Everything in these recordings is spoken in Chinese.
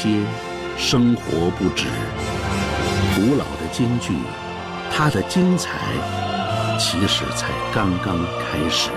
些，生活不止。古老的京剧，它的精彩其实才刚刚开始。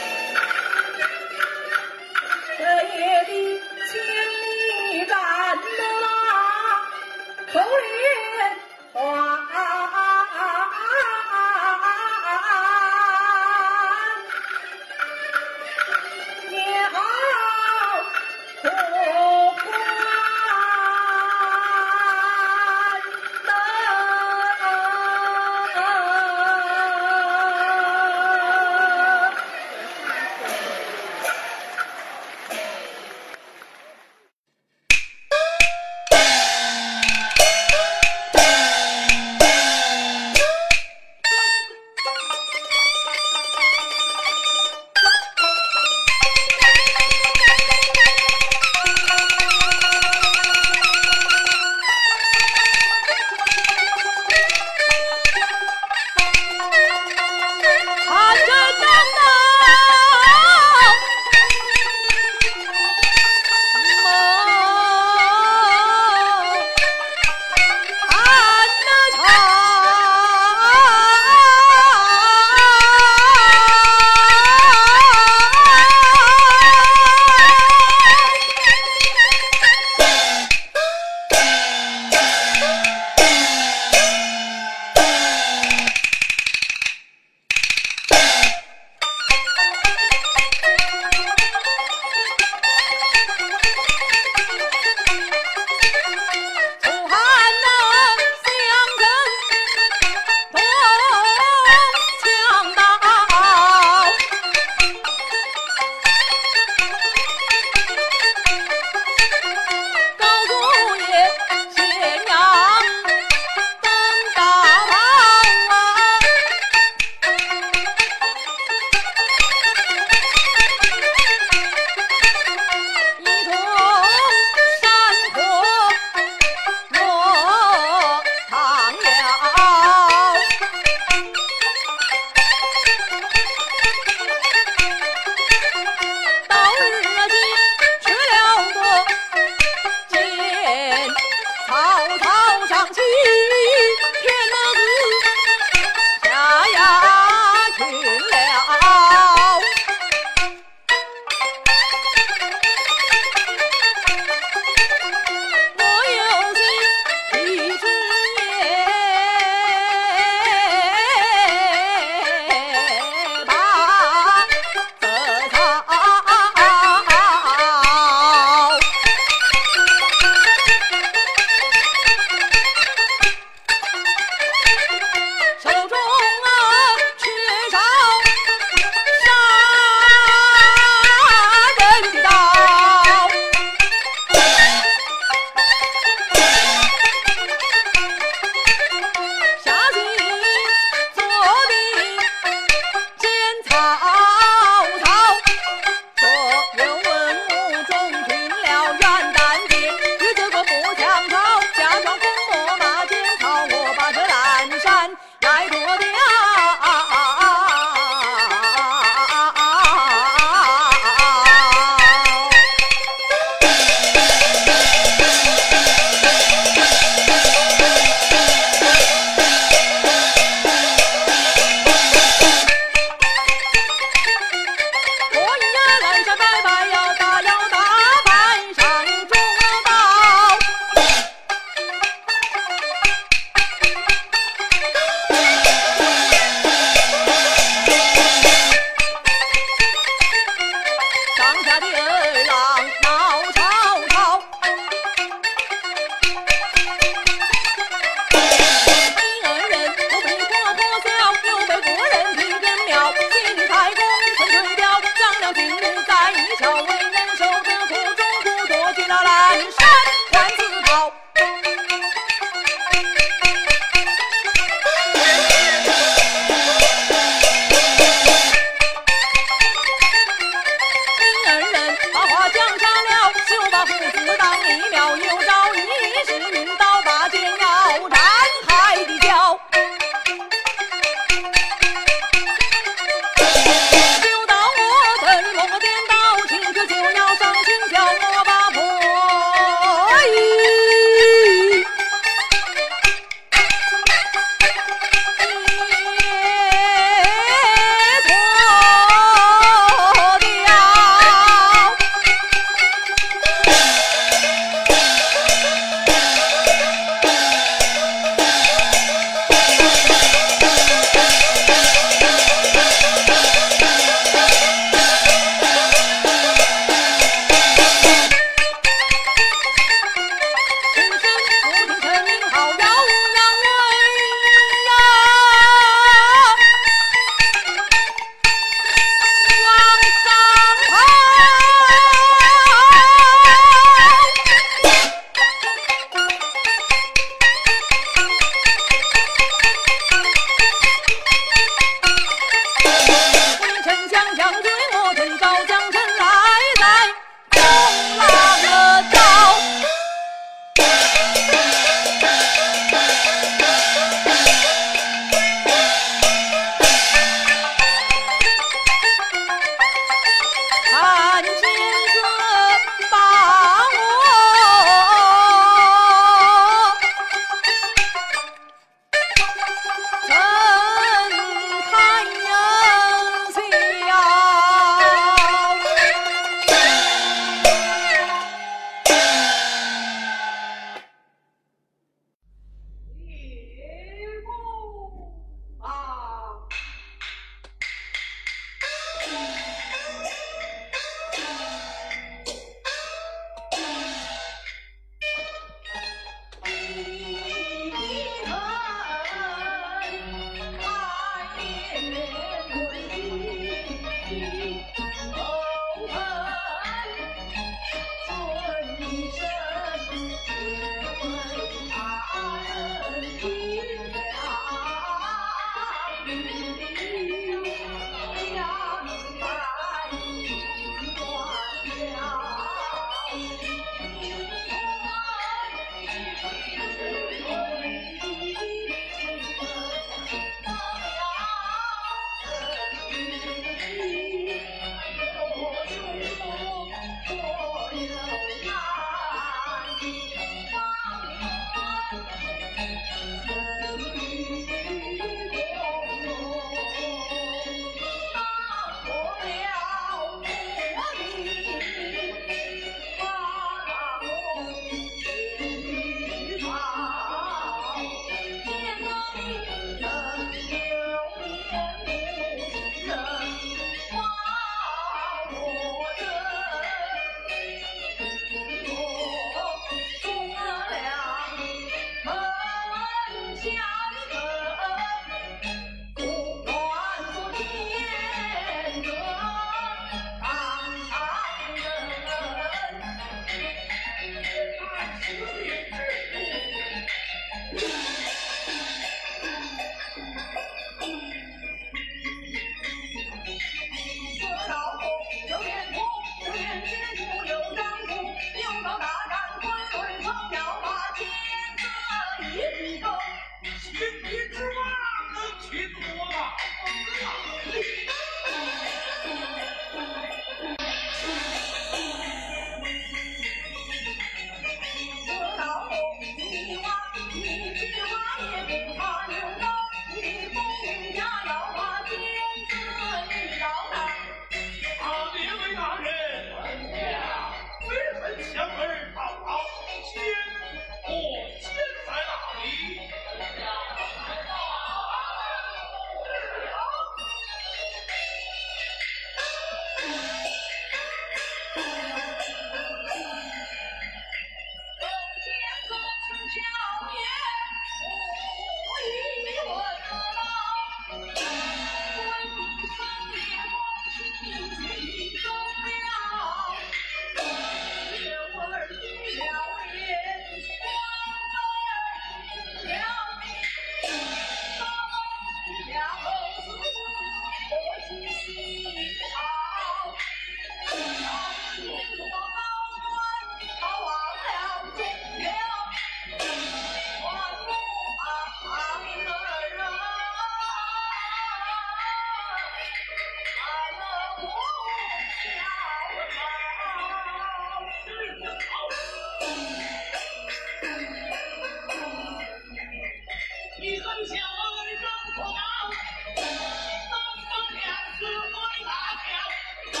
大将，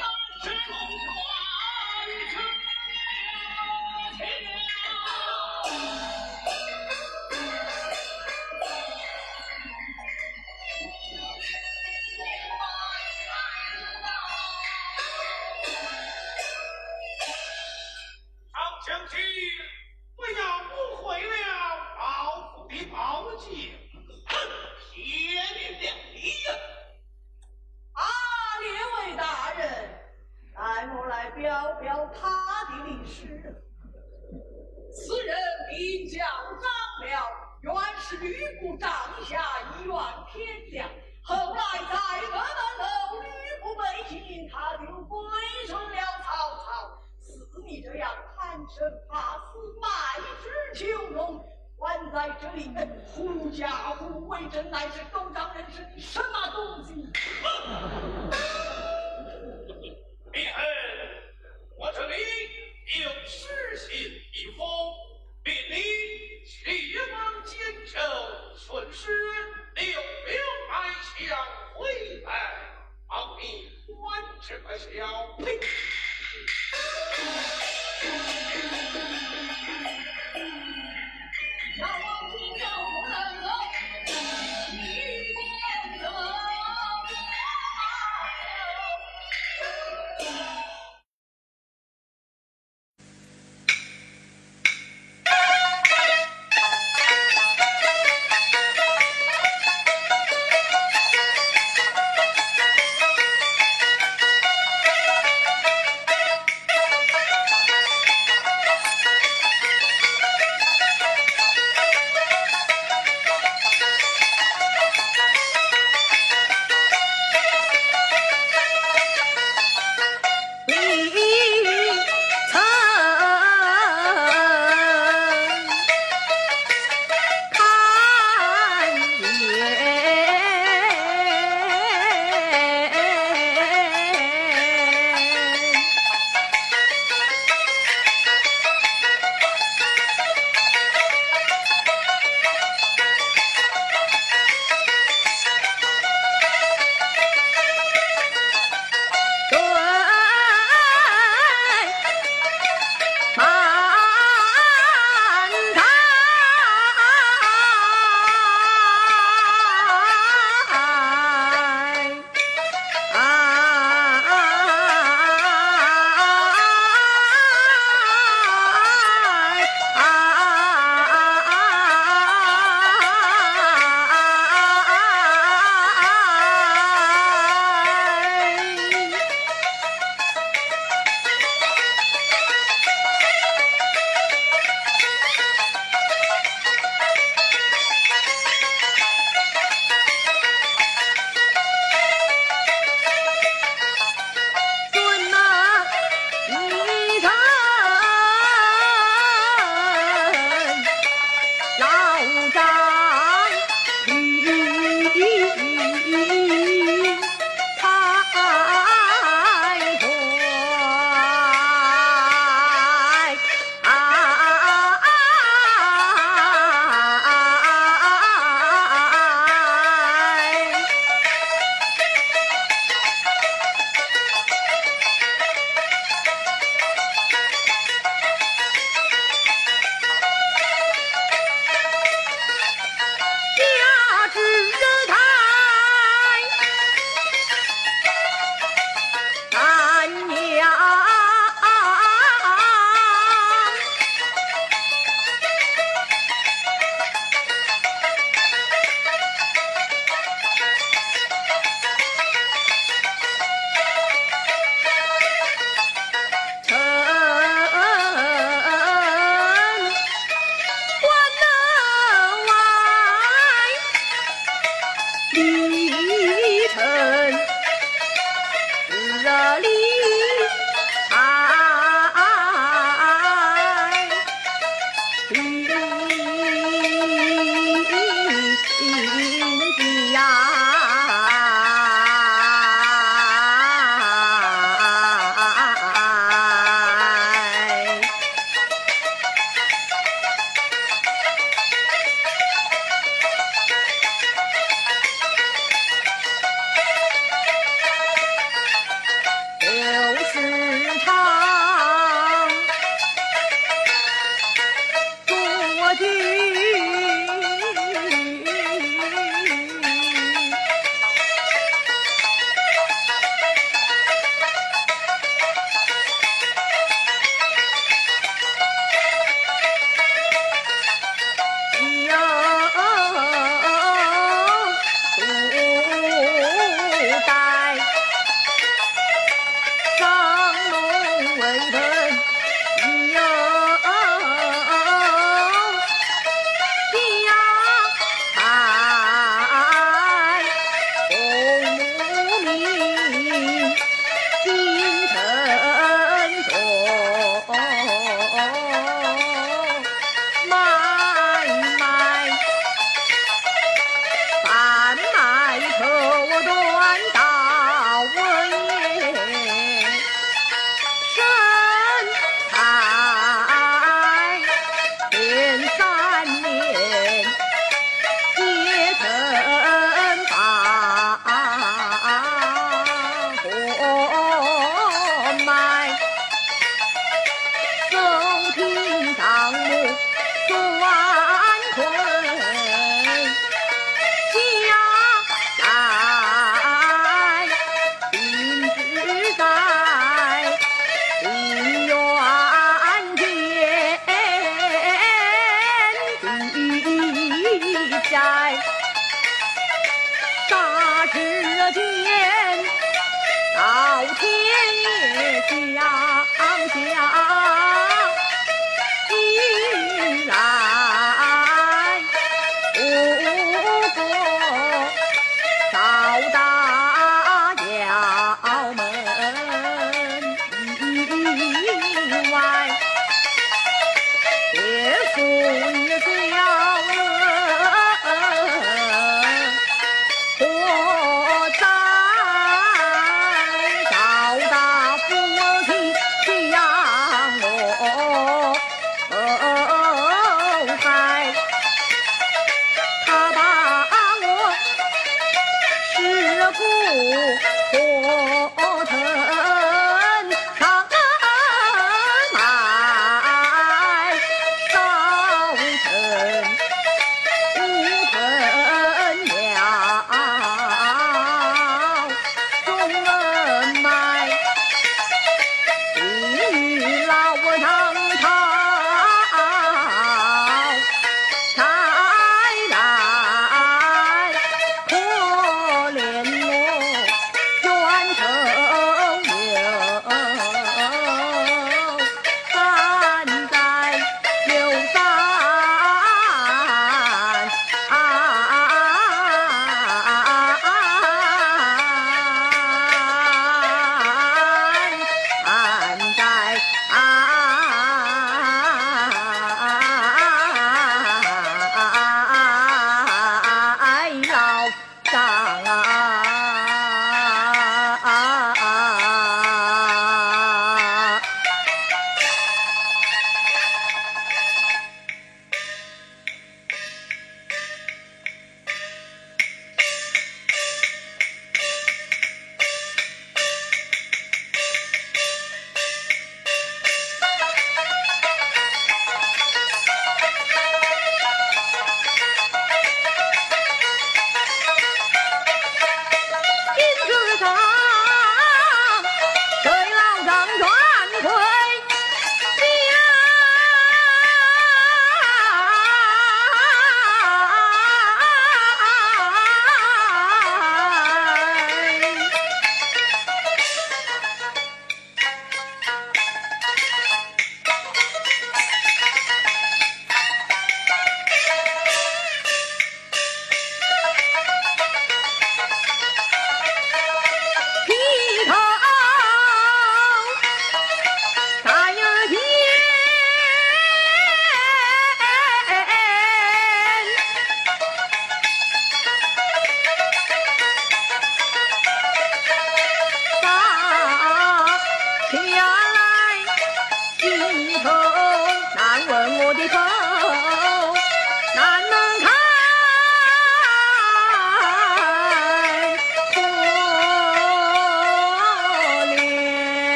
二十公。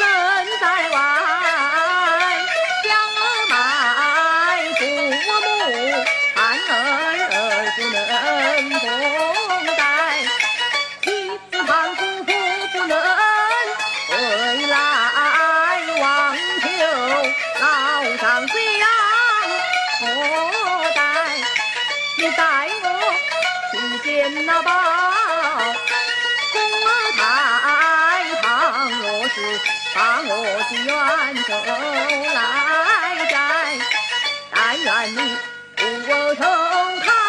身在外，养儿卖父母，盼儿儿不能懂待，妻子旁夫妇不能回来，望求老丈家厚待，你带我去见那宝。我是把我的冤仇来摘，但愿你不从。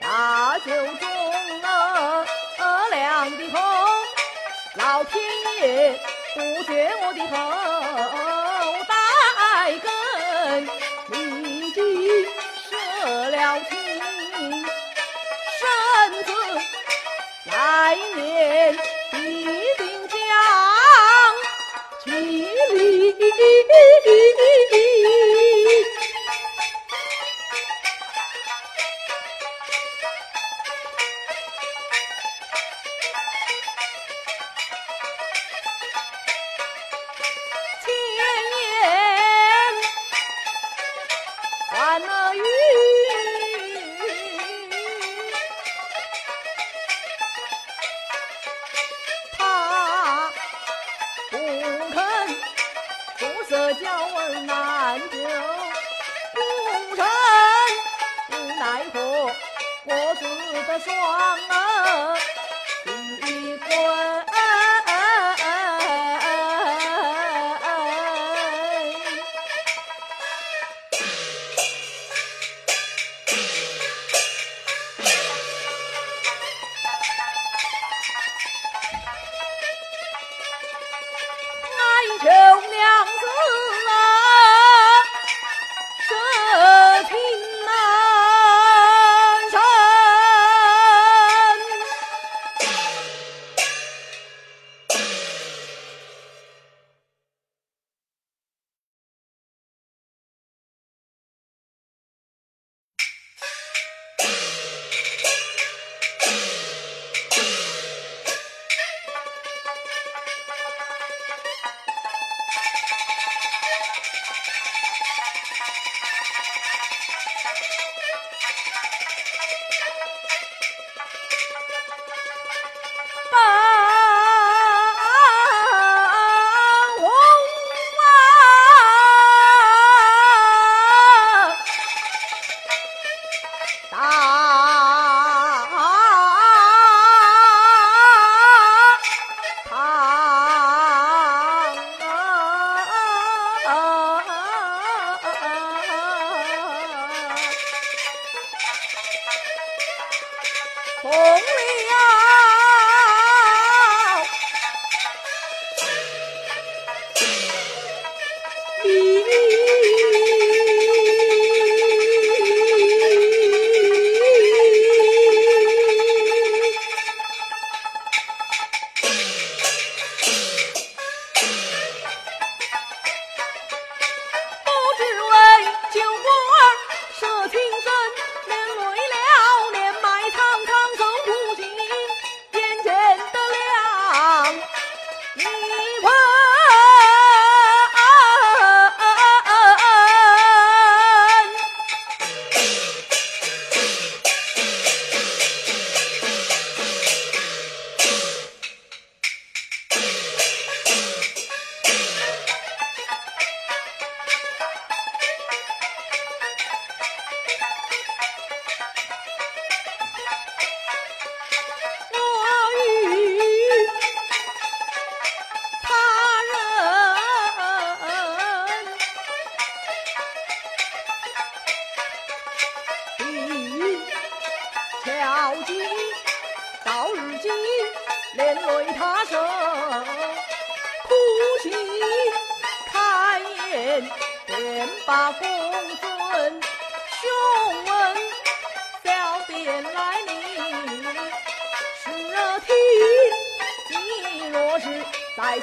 大酒中啊,啊两滴红，老天爷不觉我的头戴根，已经射了亲，身子来年。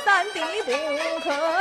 三弟不肯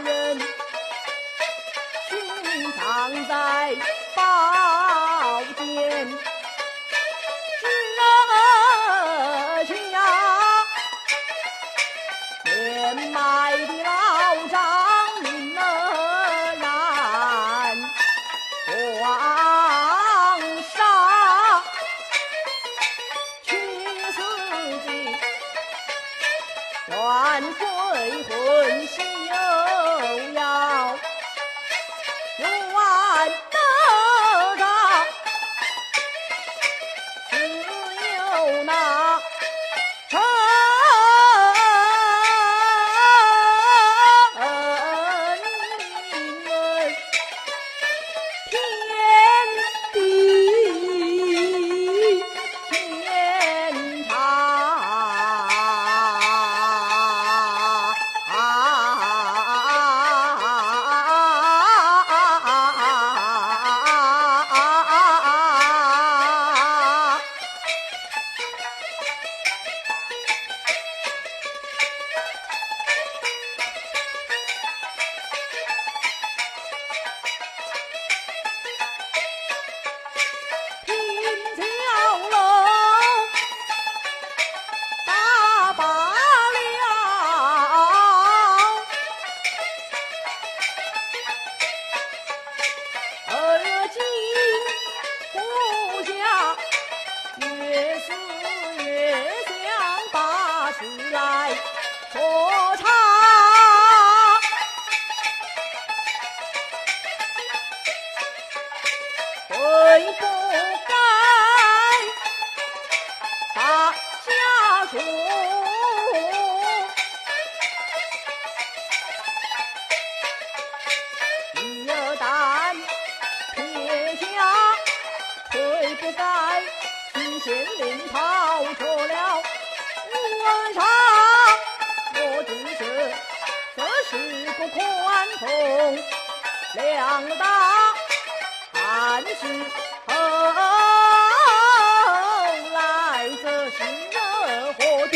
人，心藏在。下退不该去县令讨说了皇上我今是这是个宽宏。量大办事从来这是惹祸的